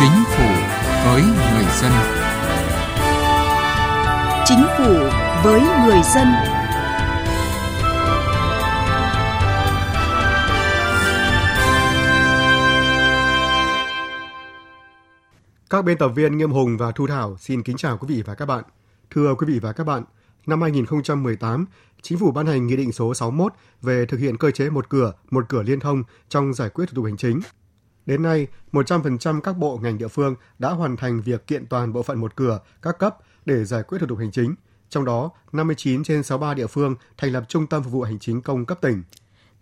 Chính phủ với người dân. Chính phủ với người dân. Các biên tập viên Nghiêm Hùng và Thu Thảo xin kính chào quý vị và các bạn. Thưa quý vị và các bạn, năm 2018, Chính phủ ban hành Nghị định số 61 về thực hiện cơ chế một cửa, một cửa liên thông trong giải quyết thủ tục hành chính. Đến nay, 100% các bộ ngành địa phương đã hoàn thành việc kiện toàn bộ phận một cửa các cấp để giải quyết thủ tục hành chính. Trong đó, 59 trên 63 địa phương thành lập trung tâm phục vụ hành chính công cấp tỉnh.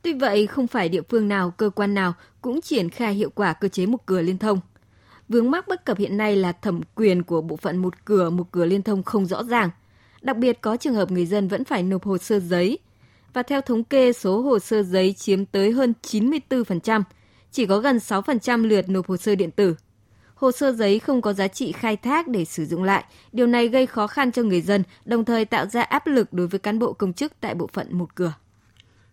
Tuy vậy, không phải địa phương nào, cơ quan nào cũng triển khai hiệu quả cơ chế một cửa liên thông. Vướng mắc bất cập hiện nay là thẩm quyền của bộ phận một cửa, một cửa liên thông không rõ ràng. Đặc biệt có trường hợp người dân vẫn phải nộp hồ sơ giấy. Và theo thống kê, số hồ sơ giấy chiếm tới hơn 94%, chỉ có gần 6% lượt nộp hồ sơ điện tử. Hồ sơ giấy không có giá trị khai thác để sử dụng lại, điều này gây khó khăn cho người dân, đồng thời tạo ra áp lực đối với cán bộ công chức tại bộ phận một cửa.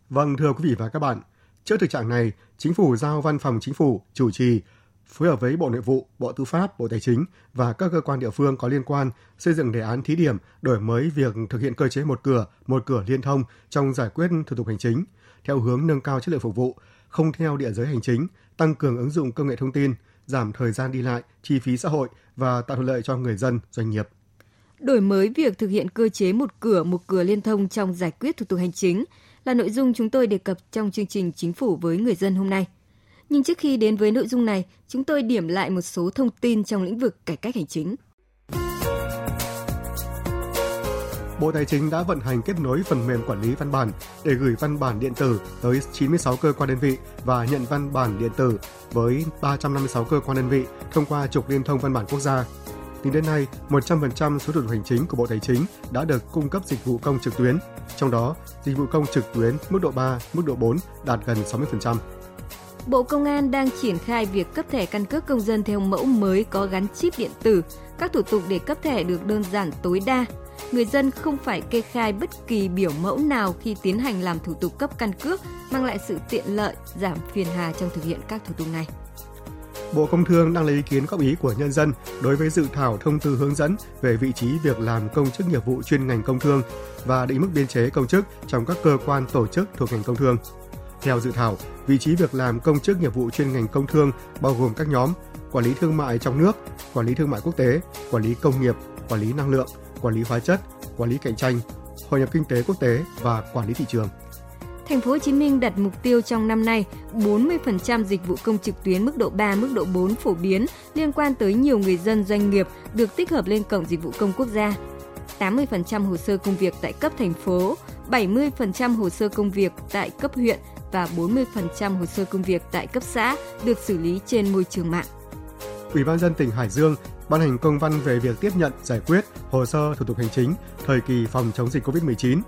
Vâng, thưa quý vị và các bạn, trước thực trạng này, Chính phủ giao Văn phòng Chính phủ chủ trì phối hợp với Bộ Nội vụ, Bộ Tư pháp, Bộ Tài chính và các cơ quan địa phương có liên quan xây dựng đề án thí điểm đổi mới việc thực hiện cơ chế một cửa, một cửa liên thông trong giải quyết thủ tục hành chính theo hướng nâng cao chất lượng phục vụ, không theo địa giới hành chính, tăng cường ứng dụng công nghệ thông tin, giảm thời gian đi lại, chi phí xã hội và tạo thuận lợi cho người dân, doanh nghiệp. Đổi mới việc thực hiện cơ chế một cửa một cửa liên thông trong giải quyết thủ tục hành chính là nội dung chúng tôi đề cập trong chương trình Chính phủ với người dân hôm nay. Nhưng trước khi đến với nội dung này, chúng tôi điểm lại một số thông tin trong lĩnh vực cải cách hành chính. Bộ Tài chính đã vận hành kết nối phần mềm quản lý văn bản để gửi văn bản điện tử tới 96 cơ quan đơn vị và nhận văn bản điện tử với 356 cơ quan đơn vị thông qua trục liên thông văn bản quốc gia. Tính đến nay, 100% số thủ tục hành chính của Bộ Tài chính đã được cung cấp dịch vụ công trực tuyến, trong đó dịch vụ công trực tuyến mức độ 3, mức độ 4 đạt gần 60%. Bộ Công an đang triển khai việc cấp thẻ căn cước công dân theo mẫu mới có gắn chip điện tử. Các thủ tục để cấp thẻ được đơn giản tối đa. Người dân không phải kê khai bất kỳ biểu mẫu nào khi tiến hành làm thủ tục cấp căn cước, mang lại sự tiện lợi, giảm phiền hà trong thực hiện các thủ tục này. Bộ Công Thương đang lấy ý kiến góp ý của nhân dân đối với dự thảo thông tư hướng dẫn về vị trí việc làm công chức nghiệp vụ chuyên ngành công thương và định mức biên chế công chức trong các cơ quan tổ chức thuộc ngành công thương. Theo dự thảo, vị trí việc làm công chức nghiệp vụ chuyên ngành công thương bao gồm các nhóm quản lý thương mại trong nước, quản lý thương mại quốc tế, quản lý công nghiệp, quản lý năng lượng, quản lý hóa chất, quản lý cạnh tranh, hội nhập kinh tế quốc tế và quản lý thị trường. Thành phố Hồ Chí Minh đặt mục tiêu trong năm nay 40% dịch vụ công trực tuyến mức độ 3, mức độ 4 phổ biến liên quan tới nhiều người dân doanh nghiệp được tích hợp lên cổng dịch vụ công quốc gia. 80% hồ sơ công việc tại cấp thành phố, 70% hồ sơ công việc tại cấp huyện và 40% hồ sơ công việc tại cấp xã được xử lý trên môi trường mạng. Ủy ban dân tỉnh Hải Dương ban hành công văn về việc tiếp nhận, giải quyết hồ sơ thủ tục hành chính thời kỳ phòng chống dịch COVID-19,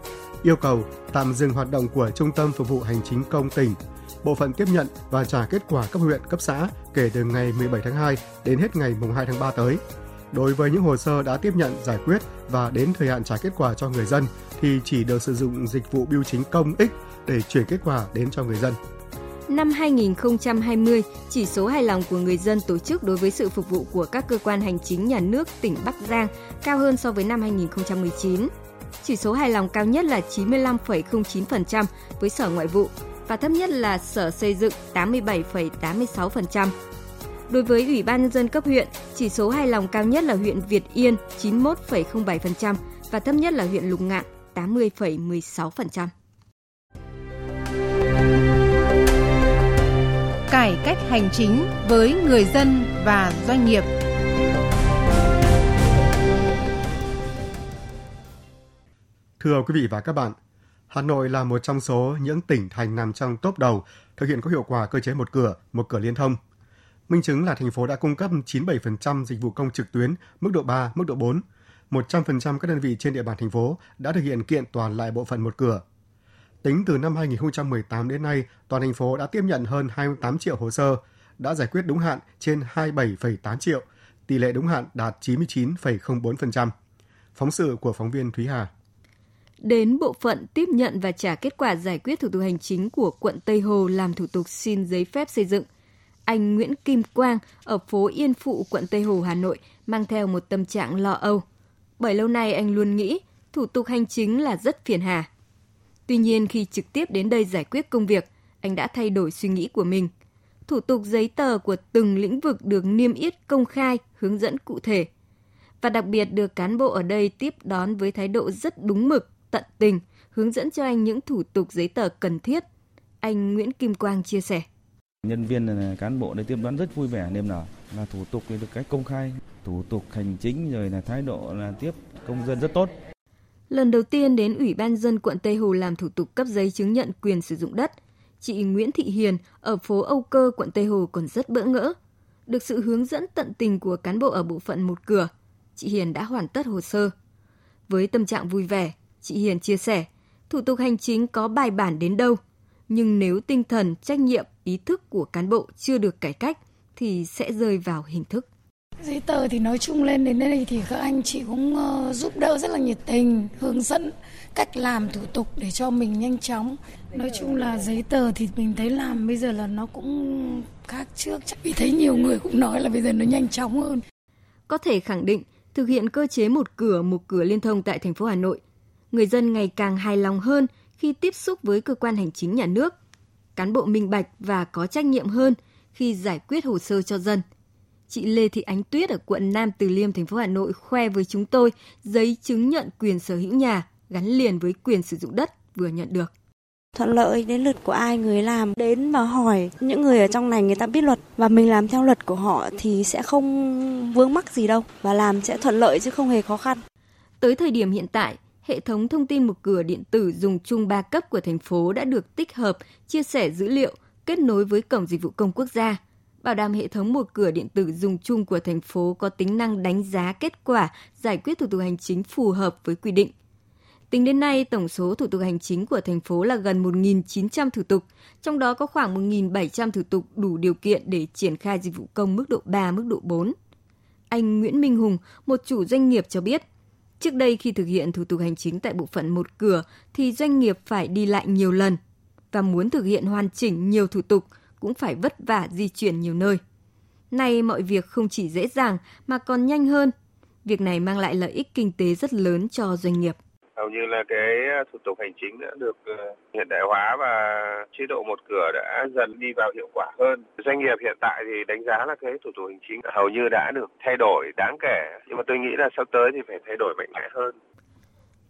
yêu cầu tạm dừng hoạt động của Trung tâm Phục vụ Hành chính công tỉnh, bộ phận tiếp nhận và trả kết quả cấp huyện, cấp xã kể từ ngày 17 tháng 2 đến hết ngày 2 tháng 3 tới. Đối với những hồ sơ đã tiếp nhận, giải quyết và đến thời hạn trả kết quả cho người dân thì chỉ được sử dụng dịch vụ bưu chính công ích để chuyển kết quả đến cho người dân. Năm 2020, chỉ số hài lòng của người dân tổ chức đối với sự phục vụ của các cơ quan hành chính nhà nước tỉnh Bắc Giang cao hơn so với năm 2019. Chỉ số hài lòng cao nhất là 95,09% với Sở Ngoại vụ và thấp nhất là Sở Xây dựng 87,86%. Đối với Ủy ban nhân dân cấp huyện, chỉ số hài lòng cao nhất là huyện Việt Yên 91,07% và thấp nhất là huyện Lục Ngạn 80,16%. Cải cách hành chính với người dân và doanh nghiệp. Thưa quý vị và các bạn, Hà Nội là một trong số những tỉnh thành nằm trong top đầu thực hiện có hiệu quả cơ chế một cửa, một cửa liên thông. Minh chứng là thành phố đã cung cấp 97% dịch vụ công trực tuyến mức độ 3, mức độ 4. 100% các đơn vị trên địa bàn thành phố đã thực hiện kiện toàn lại bộ phận một cửa. Tính từ năm 2018 đến nay, toàn thành phố đã tiếp nhận hơn 28 triệu hồ sơ, đã giải quyết đúng hạn trên 27,8 triệu, tỷ lệ đúng hạn đạt 99,04%. Phóng sự của phóng viên Thúy Hà đến bộ phận tiếp nhận và trả kết quả giải quyết thủ tục hành chính của quận Tây Hồ làm thủ tục xin giấy phép xây dựng. Anh Nguyễn Kim Quang ở phố Yên Phụ, quận Tây Hồ, Hà Nội mang theo một tâm trạng lo âu. Bởi lâu nay anh luôn nghĩ thủ tục hành chính là rất phiền hà. Tuy nhiên khi trực tiếp đến đây giải quyết công việc, anh đã thay đổi suy nghĩ của mình. Thủ tục giấy tờ của từng lĩnh vực được niêm yết công khai, hướng dẫn cụ thể. Và đặc biệt được cán bộ ở đây tiếp đón với thái độ rất đúng mực, tận tình, hướng dẫn cho anh những thủ tục giấy tờ cần thiết. Anh Nguyễn Kim Quang chia sẻ. Nhân viên ờ, cán bộ đây tiếp đón rất vui vẻ niềm nở là thủ tục được cách công khai, thủ tục hành chính rồi là thái độ là tiếp công dân rất tốt. Lần đầu tiên đến Ủy ban dân quận Tây Hồ làm thủ tục cấp giấy chứng nhận quyền sử dụng đất, chị Nguyễn Thị Hiền ở phố Âu Cơ, quận Tây Hồ còn rất bỡ ngỡ. Được sự hướng dẫn tận tình của cán bộ ở bộ phận một cửa, chị Hiền đã hoàn tất hồ sơ. Với tâm trạng vui vẻ, chị Hiền chia sẻ, thủ tục hành chính có bài bản đến đâu, nhưng nếu tinh thần, trách nhiệm, ý thức của cán bộ chưa được cải cách thì sẽ rơi vào hình thức. Giấy tờ thì nói chung lên đến đây thì các anh chị cũng ờ, giúp đỡ rất là nhiệt tình, hướng dẫn cách làm thủ tục để cho mình nhanh chóng. Nói chung là giấy tờ thì mình thấy làm bây giờ là nó cũng khác trước. Chắc vì thấy nhiều người cũng nói là bây giờ nó nhanh chóng hơn. Có thể khẳng định, thực hiện cơ chế một cửa một cửa liên thông tại thành phố Hà Nội, người dân ngày càng hài lòng hơn khi tiếp xúc với cơ quan hành chính nhà nước. Cán bộ minh bạch và có trách nhiệm hơn khi giải quyết hồ sơ cho dân – Chị Lê Thị Ánh Tuyết ở quận Nam Từ Liêm, thành phố Hà Nội khoe với chúng tôi giấy chứng nhận quyền sở hữu nhà gắn liền với quyền sử dụng đất vừa nhận được. Thuận lợi đến lượt của ai người làm đến mà hỏi những người ở trong này người ta biết luật. Và mình làm theo luật của họ thì sẽ không vướng mắc gì đâu. Và làm sẽ thuận lợi chứ không hề khó khăn. Tới thời điểm hiện tại, hệ thống thông tin một cửa điện tử dùng chung 3 cấp của thành phố đã được tích hợp, chia sẻ dữ liệu, kết nối với Cổng Dịch vụ Công Quốc gia bảo đảm hệ thống một cửa điện tử dùng chung của thành phố có tính năng đánh giá kết quả giải quyết thủ tục hành chính phù hợp với quy định. Tính đến nay, tổng số thủ tục hành chính của thành phố là gần 1.900 thủ tục, trong đó có khoảng 1.700 thủ tục đủ điều kiện để triển khai dịch vụ công mức độ 3, mức độ 4. Anh Nguyễn Minh Hùng, một chủ doanh nghiệp cho biết, trước đây khi thực hiện thủ tục hành chính tại bộ phận một cửa thì doanh nghiệp phải đi lại nhiều lần và muốn thực hiện hoàn chỉnh nhiều thủ tục – cũng phải vất vả di chuyển nhiều nơi. Nay mọi việc không chỉ dễ dàng mà còn nhanh hơn. Việc này mang lại lợi ích kinh tế rất lớn cho doanh nghiệp. Hầu như là cái à, thủ tục hành chính đã được à, hiện đại hóa và chế độ một cửa đã dần đi vào hiệu quả hơn. Doanh nghiệp hiện tại thì đánh giá là cái thủ tục hành chính hầu như đã được thay đổi đáng kể. Nhưng mà tôi nghĩ là sắp tới thì phải thay đổi mạnh mẽ hơn.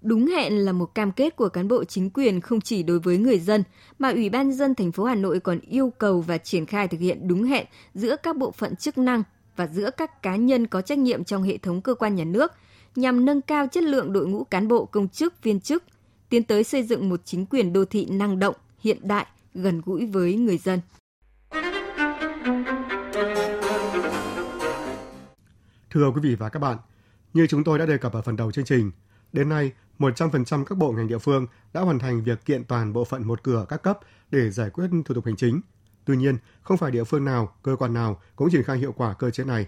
Đúng hẹn là một cam kết của cán bộ chính quyền không chỉ đối với người dân, mà Ủy ban dân thành phố Hà Nội còn yêu cầu và triển khai thực hiện đúng hẹn giữa các bộ phận chức năng và giữa các cá nhân có trách nhiệm trong hệ thống cơ quan nhà nước nhằm nâng cao chất lượng đội ngũ cán bộ công chức viên chức, tiến tới xây dựng một chính quyền đô thị năng động, hiện đại, gần gũi với người dân. Thưa quý vị và các bạn, như chúng tôi đã đề cập ở phần đầu chương trình, đến nay 100% các bộ ngành địa phương đã hoàn thành việc kiện toàn bộ phận một cửa các cấp để giải quyết thủ tục hành chính. Tuy nhiên, không phải địa phương nào, cơ quan nào cũng triển khai hiệu quả cơ chế này.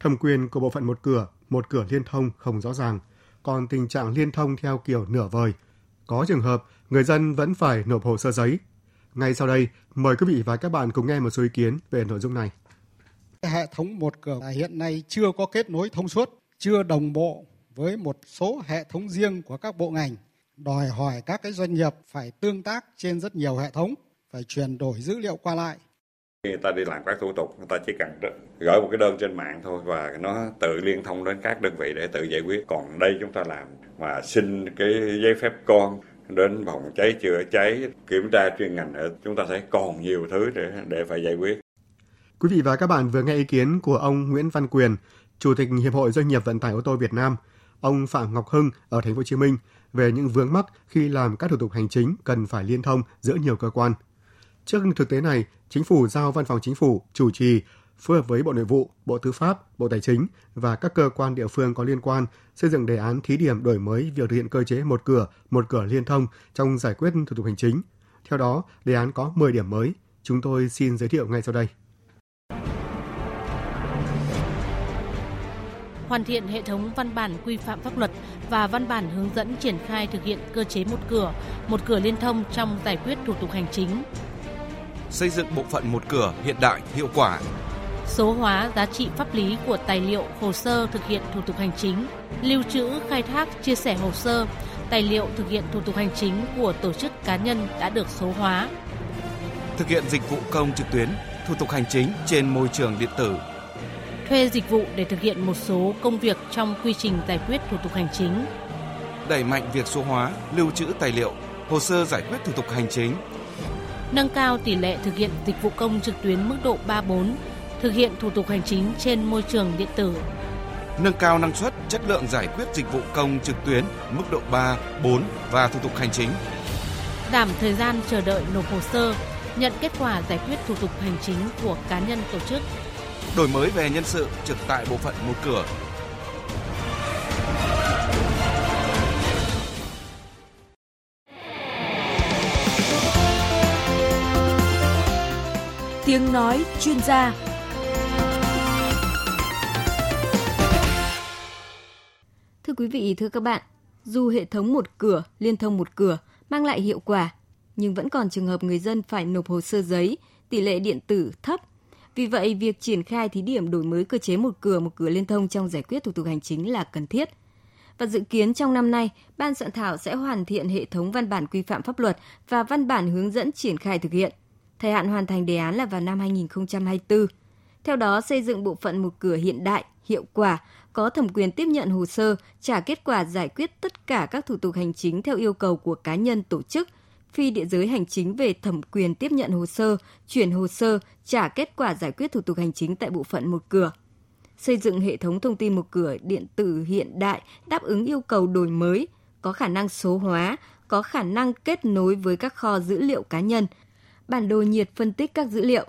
Thẩm quyền của bộ phận một cửa, một cửa liên thông không rõ ràng, còn tình trạng liên thông theo kiểu nửa vời. Có trường hợp, người dân vẫn phải nộp hồ sơ giấy. Ngay sau đây, mời quý vị và các bạn cùng nghe một số ý kiến về nội dung này. Hệ thống một cửa hiện nay chưa có kết nối thông suốt, chưa đồng bộ với một số hệ thống riêng của các bộ ngành đòi hỏi các cái doanh nghiệp phải tương tác trên rất nhiều hệ thống phải chuyển đổi dữ liệu qua lại. Khi người ta đi làm các thủ tục người ta chỉ cần gửi một cái đơn trên mạng thôi và nó tự liên thông đến các đơn vị để tự giải quyết. Còn đây chúng ta làm mà xin cái giấy phép con đến phòng cháy chữa cháy kiểm tra chuyên ngành nữa chúng ta thấy còn nhiều thứ để để phải giải quyết. Quý vị và các bạn vừa nghe ý kiến của ông Nguyễn Văn Quyền, Chủ tịch Hiệp hội Doanh nghiệp Vận tải ô tô Việt Nam ông Phạm Ngọc Hưng ở thành phố Hồ Chí Minh về những vướng mắc khi làm các thủ tục hành chính cần phải liên thông giữa nhiều cơ quan. Trước thực tế này, Chính phủ giao Văn phòng Chính phủ chủ trì phối hợp với Bộ Nội vụ, Bộ Tư pháp, Bộ Tài chính và các cơ quan địa phương có liên quan xây dựng đề án thí điểm đổi mới việc thực hiện cơ chế một cửa, một cửa liên thông trong giải quyết thủ tục hành chính. Theo đó, đề án có 10 điểm mới. Chúng tôi xin giới thiệu ngay sau đây. Hoàn thiện hệ thống văn bản quy phạm pháp luật và văn bản hướng dẫn triển khai thực hiện cơ chế một cửa, một cửa liên thông trong giải quyết thủ tục hành chính. xây dựng bộ phận một cửa hiện đại, hiệu quả. Số hóa giá trị pháp lý của tài liệu, hồ sơ thực hiện thủ tục hành chính, lưu trữ, khai thác, chia sẻ hồ sơ, tài liệu thực hiện thủ tục hành chính của tổ chức cá nhân đã được số hóa. Thực hiện dịch vụ công trực tuyến, thủ tục hành chính trên môi trường điện tử. Thuê dịch vụ để thực hiện một số công việc trong quy trình giải quyết thủ tục hành chính. Đẩy mạnh việc số hóa, lưu trữ tài liệu, hồ sơ giải quyết thủ tục hành chính. Nâng cao tỷ lệ thực hiện dịch vụ công trực tuyến mức độ 3-4, thực hiện thủ tục hành chính trên môi trường điện tử. Nâng cao năng suất, chất lượng giải quyết dịch vụ công trực tuyến mức độ 3, 4 và thủ tục hành chính. Giảm thời gian chờ đợi nộp hồ sơ, nhận kết quả giải quyết thủ tục hành chính của cá nhân tổ chức. Đổi mới về nhân sự trực tại bộ phận một cửa. Tiếng nói chuyên gia Thưa quý vị, thưa các bạn, dù hệ thống một cửa, liên thông một cửa mang lại hiệu quả, nhưng vẫn còn trường hợp người dân phải nộp hồ sơ giấy, tỷ lệ điện tử thấp. Vì vậy, việc triển khai thí điểm đổi mới cơ chế một cửa một cửa liên thông trong giải quyết thủ tục hành chính là cần thiết. Và dự kiến trong năm nay, Ban soạn thảo sẽ hoàn thiện hệ thống văn bản quy phạm pháp luật và văn bản hướng dẫn triển khai thực hiện. Thời hạn hoàn thành đề án là vào năm 2024. Theo đó, xây dựng bộ phận một cửa hiện đại, hiệu quả, có thẩm quyền tiếp nhận hồ sơ, trả kết quả giải quyết tất cả các thủ tục hành chính theo yêu cầu của cá nhân tổ chức, phi địa giới hành chính về thẩm quyền tiếp nhận hồ sơ, chuyển hồ sơ, trả kết quả giải quyết thủ tục hành chính tại bộ phận một cửa. Xây dựng hệ thống thông tin một cửa điện tử hiện đại đáp ứng yêu cầu đổi mới, có khả năng số hóa, có khả năng kết nối với các kho dữ liệu cá nhân, bản đồ nhiệt phân tích các dữ liệu,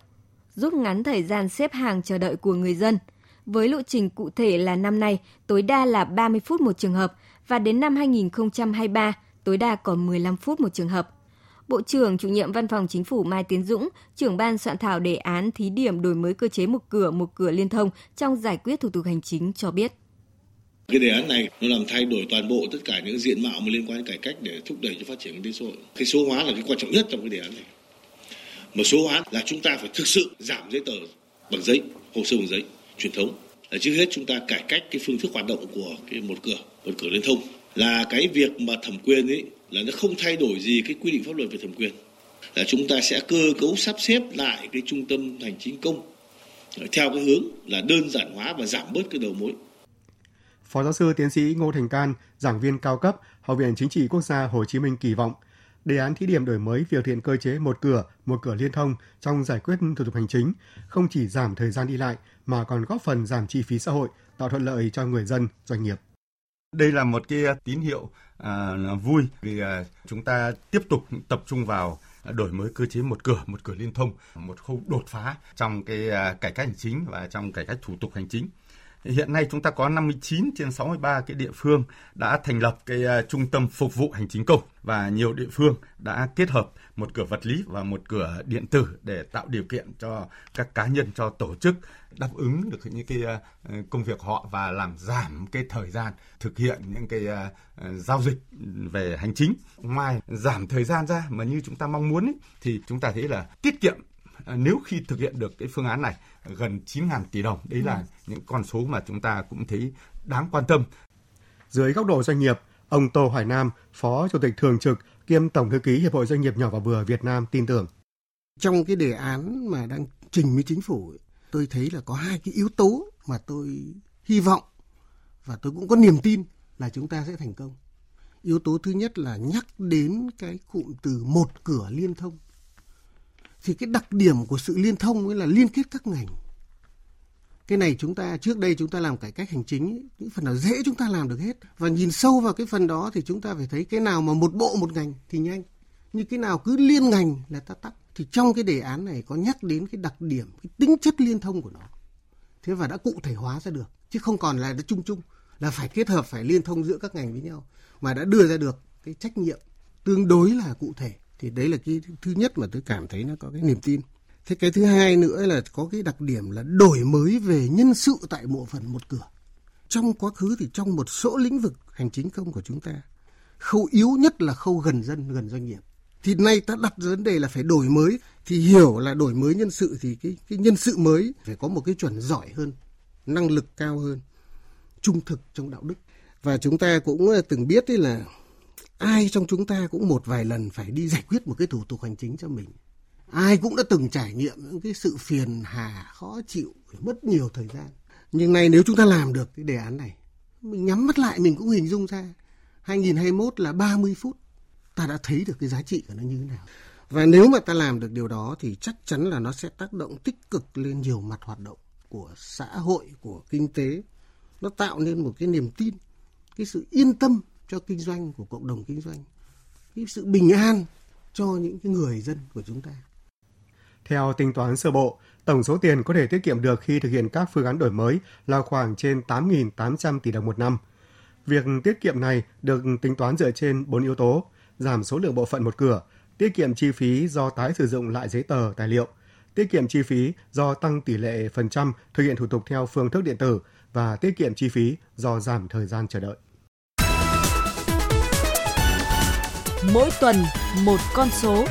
rút ngắn thời gian xếp hàng chờ đợi của người dân. Với lộ trình cụ thể là năm nay tối đa là 30 phút một trường hợp và đến năm 2023 tối đa còn 15 phút một trường hợp. Bộ trưởng chủ nhiệm Văn phòng Chính phủ Mai Tiến Dũng, trưởng ban soạn thảo đề án thí điểm đổi mới cơ chế một cửa một cửa liên thông trong giải quyết thủ tục hành chính cho biết. Cái đề án này nó làm thay đổi toàn bộ tất cả những diện mạo mà liên quan đến cải cách để thúc đẩy cho phát triển kinh tế xã hội. Cái số hóa là cái quan trọng nhất trong cái đề án này. Mà số hóa là chúng ta phải thực sự giảm giấy tờ bằng giấy, hồ sơ bằng giấy truyền thống. Là trước hết chúng ta cải cách cái phương thức hoạt động của cái một cửa, một cửa liên thông là cái việc mà thẩm quyền ấy là nó không thay đổi gì cái quy định pháp luật về thẩm quyền là chúng ta sẽ cơ cấu sắp xếp lại cái trung tâm hành chính công ờ, theo cái hướng là đơn giản hóa và giảm bớt cái đầu mối. Phó giáo sư tiến sĩ Ngô Thành Can, giảng viên cao cấp, Học viện Chính trị Quốc gia Hồ Chí Minh kỳ vọng đề án thí điểm đổi mới việc thiện hiện cơ chế một cửa, một cửa liên thông trong giải quyết thủ tục hành chính không chỉ giảm thời gian đi lại mà còn góp phần giảm chi phí xã hội, tạo thuận lợi cho người dân, doanh nghiệp. Đây là một cái à, tín hiệu à, vui vì à, chúng ta tiếp tục tập trung vào đổi mới cơ chế một cửa, một cửa liên thông, một khâu đột phá trong cái à, cải cách hành chính và trong cải cách thủ tục hành chính. Hiện nay chúng ta có 59 trên 63 cái địa phương đã thành lập cái à, trung tâm phục vụ hành chính công và nhiều địa phương đã kết hợp một cửa vật lý và một cửa điện tử để tạo điều kiện cho các cá nhân cho tổ chức đáp ứng được những cái à, công việc họ và làm giảm cái thời gian thực hiện những cái à, giao dịch về hành chính. Ngoài giảm thời gian ra mà như chúng ta mong muốn ấy, thì chúng ta thấy là tiết kiệm nếu khi thực hiện được cái phương án này gần 9.000 tỷ đồng. Đấy là ừ. những con số mà chúng ta cũng thấy đáng quan tâm. Dưới góc độ doanh nghiệp, ông Tô Hoài Nam, Phó Chủ tịch Thường trực kiêm Tổng Thư ký Hiệp hội Doanh nghiệp nhỏ và vừa Việt Nam tin tưởng. Trong cái đề án mà đang trình với chính phủ, tôi thấy là có hai cái yếu tố mà tôi hy vọng và tôi cũng có niềm tin là chúng ta sẽ thành công. Yếu tố thứ nhất là nhắc đến cái cụm từ một cửa liên thông thì cái đặc điểm của sự liên thông là liên kết các ngành. Cái này chúng ta, trước đây chúng ta làm cải cách hành chính, những phần nào dễ chúng ta làm được hết. Và nhìn sâu vào cái phần đó thì chúng ta phải thấy cái nào mà một bộ một ngành thì nhanh. Như cái nào cứ liên ngành là ta tắt. Thì trong cái đề án này có nhắc đến cái đặc điểm, cái tính chất liên thông của nó. Thế và đã cụ thể hóa ra được. Chứ không còn là chung chung, là phải kết hợp, phải liên thông giữa các ngành với nhau. Mà đã đưa ra được cái trách nhiệm tương đối là cụ thể thì đấy là cái thứ nhất mà tôi cảm thấy nó có cái niềm tin. Thế cái thứ hai nữa là có cái đặc điểm là đổi mới về nhân sự tại bộ phận một cửa. Trong quá khứ thì trong một số lĩnh vực hành chính công của chúng ta khâu yếu nhất là khâu gần dân gần doanh nghiệp. Thì nay ta đặt vấn đề là phải đổi mới. Thì hiểu là đổi mới nhân sự thì cái cái nhân sự mới phải có một cái chuẩn giỏi hơn, năng lực cao hơn, trung thực trong đạo đức. Và chúng ta cũng ờ, từng biết đấy là ai trong chúng ta cũng một vài lần phải đi giải quyết một cái thủ tục hành chính cho mình. Ai cũng đã từng trải nghiệm những cái sự phiền hà, khó chịu, mất nhiều thời gian. Nhưng nay nếu chúng ta làm được cái đề án này, mình nhắm mắt lại mình cũng hình dung ra 2021 là 30 phút ta đã thấy được cái giá trị của nó như thế nào. Và nếu mà ta làm được điều đó thì chắc chắn là nó sẽ tác động tích cực lên nhiều mặt hoạt động của xã hội, của kinh tế. Nó tạo nên một cái niềm tin, cái sự yên tâm cho kinh doanh của cộng đồng kinh doanh, cái sự bình an cho những cái người dân của chúng ta. Theo tính toán sơ bộ, tổng số tiền có thể tiết kiệm được khi thực hiện các phương án đổi mới là khoảng trên 8.800 tỷ đồng một năm. Việc tiết kiệm này được tính toán dựa trên 4 yếu tố, giảm số lượng bộ phận một cửa, tiết kiệm chi phí do tái sử dụng lại giấy tờ, tài liệu, tiết kiệm chi phí do tăng tỷ lệ phần trăm thực hiện thủ tục theo phương thức điện tử và tiết kiệm chi phí do giảm thời gian chờ đợi. Mỗi tuần một con số.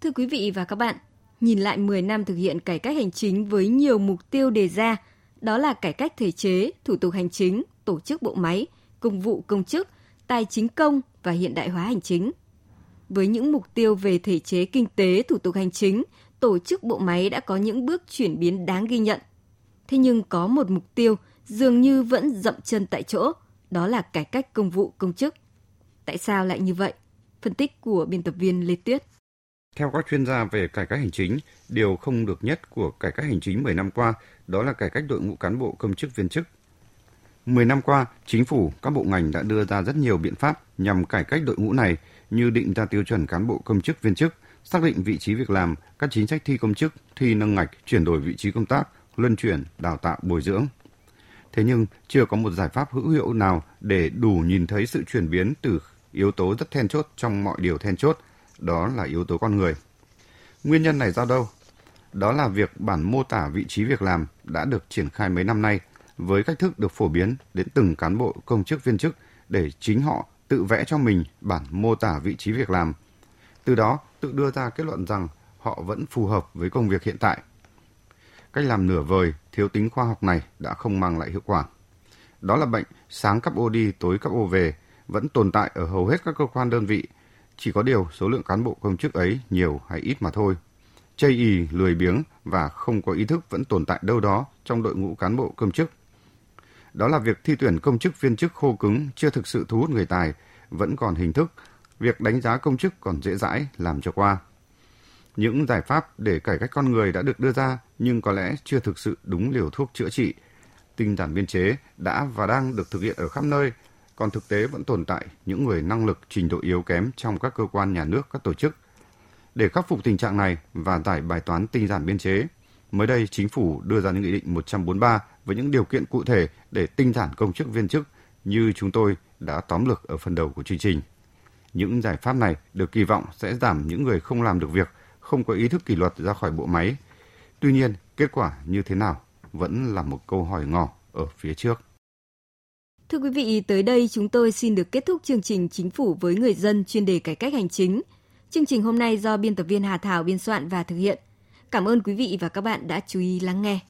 Thưa quý vị và các bạn, nhìn lại 10 năm thực hiện cải cách hành chính với nhiều mục tiêu đề ra, đó là cải cách thể chế, thủ tục hành chính, tổ chức bộ máy, công vụ công chức, tài chính công và hiện đại hóa hành chính. Với những mục tiêu về thể chế kinh tế, thủ tục hành chính, tổ chức bộ máy đã có những bước chuyển biến đáng ghi nhận. Thế nhưng có một mục tiêu dường như vẫn dậm chân tại chỗ, đó là cải cách công vụ công chức. Tại sao lại như vậy? Phân tích của biên tập viên Lê Tuyết. Theo các chuyên gia về cải cách hành chính, điều không được nhất của cải cách hành chính 10 năm qua đó là cải cách đội ngũ cán bộ công chức viên chức. 10 năm qua, chính phủ, các bộ ngành đã đưa ra rất nhiều biện pháp nhằm cải cách đội ngũ này như định ra tiêu chuẩn cán bộ công chức viên chức, xác định vị trí việc làm, các chính sách thi công chức, thi nâng ngạch, chuyển đổi vị trí công tác, luân chuyển, đào tạo, bồi dưỡng. Thế nhưng chưa có một giải pháp hữu hiệu nào để đủ nhìn thấy sự chuyển biến từ yếu tố rất then chốt trong mọi điều then chốt, đó là yếu tố con người. Nguyên nhân này do đâu? Đó là việc bản mô tả vị trí việc làm đã được triển khai mấy năm nay với cách thức được phổ biến đến từng cán bộ công chức viên chức để chính họ tự vẽ cho mình bản mô tả vị trí việc làm. Từ đó tự đưa ra kết luận rằng họ vẫn phù hợp với công việc hiện tại. Cách làm nửa vời, thiếu tính khoa học này đã không mang lại hiệu quả. Đó là bệnh sáng cắp ô đi, tối cắp ô về, vẫn tồn tại ở hầu hết các cơ quan đơn vị. Chỉ có điều số lượng cán bộ công chức ấy nhiều hay ít mà thôi. Chây ì, lười biếng và không có ý thức vẫn tồn tại đâu đó trong đội ngũ cán bộ công chức. Đó là việc thi tuyển công chức viên chức khô cứng chưa thực sự thu hút người tài, vẫn còn hình thức, việc đánh giá công chức còn dễ dãi làm cho qua. Những giải pháp để cải cách con người đã được đưa ra nhưng có lẽ chưa thực sự đúng liều thuốc chữa trị. Tinh giản biên chế đã và đang được thực hiện ở khắp nơi, còn thực tế vẫn tồn tại những người năng lực trình độ yếu kém trong các cơ quan nhà nước, các tổ chức. Để khắc phục tình trạng này và giải bài toán tinh giản biên chế, mới đây chính phủ đưa ra những nghị định 143 với những điều kiện cụ thể để tinh giản công chức viên chức như chúng tôi đã tóm lược ở phần đầu của chương trình. Những giải pháp này được kỳ vọng sẽ giảm những người không làm được việc, không có ý thức kỷ luật ra khỏi bộ máy. Tuy nhiên, kết quả như thế nào vẫn là một câu hỏi ngỏ ở phía trước. Thưa quý vị, tới đây chúng tôi xin được kết thúc chương trình Chính phủ với người dân chuyên đề cải cách hành chính. Chương trình hôm nay do biên tập viên Hà Thảo biên soạn và thực hiện. Cảm ơn quý vị và các bạn đã chú ý lắng nghe.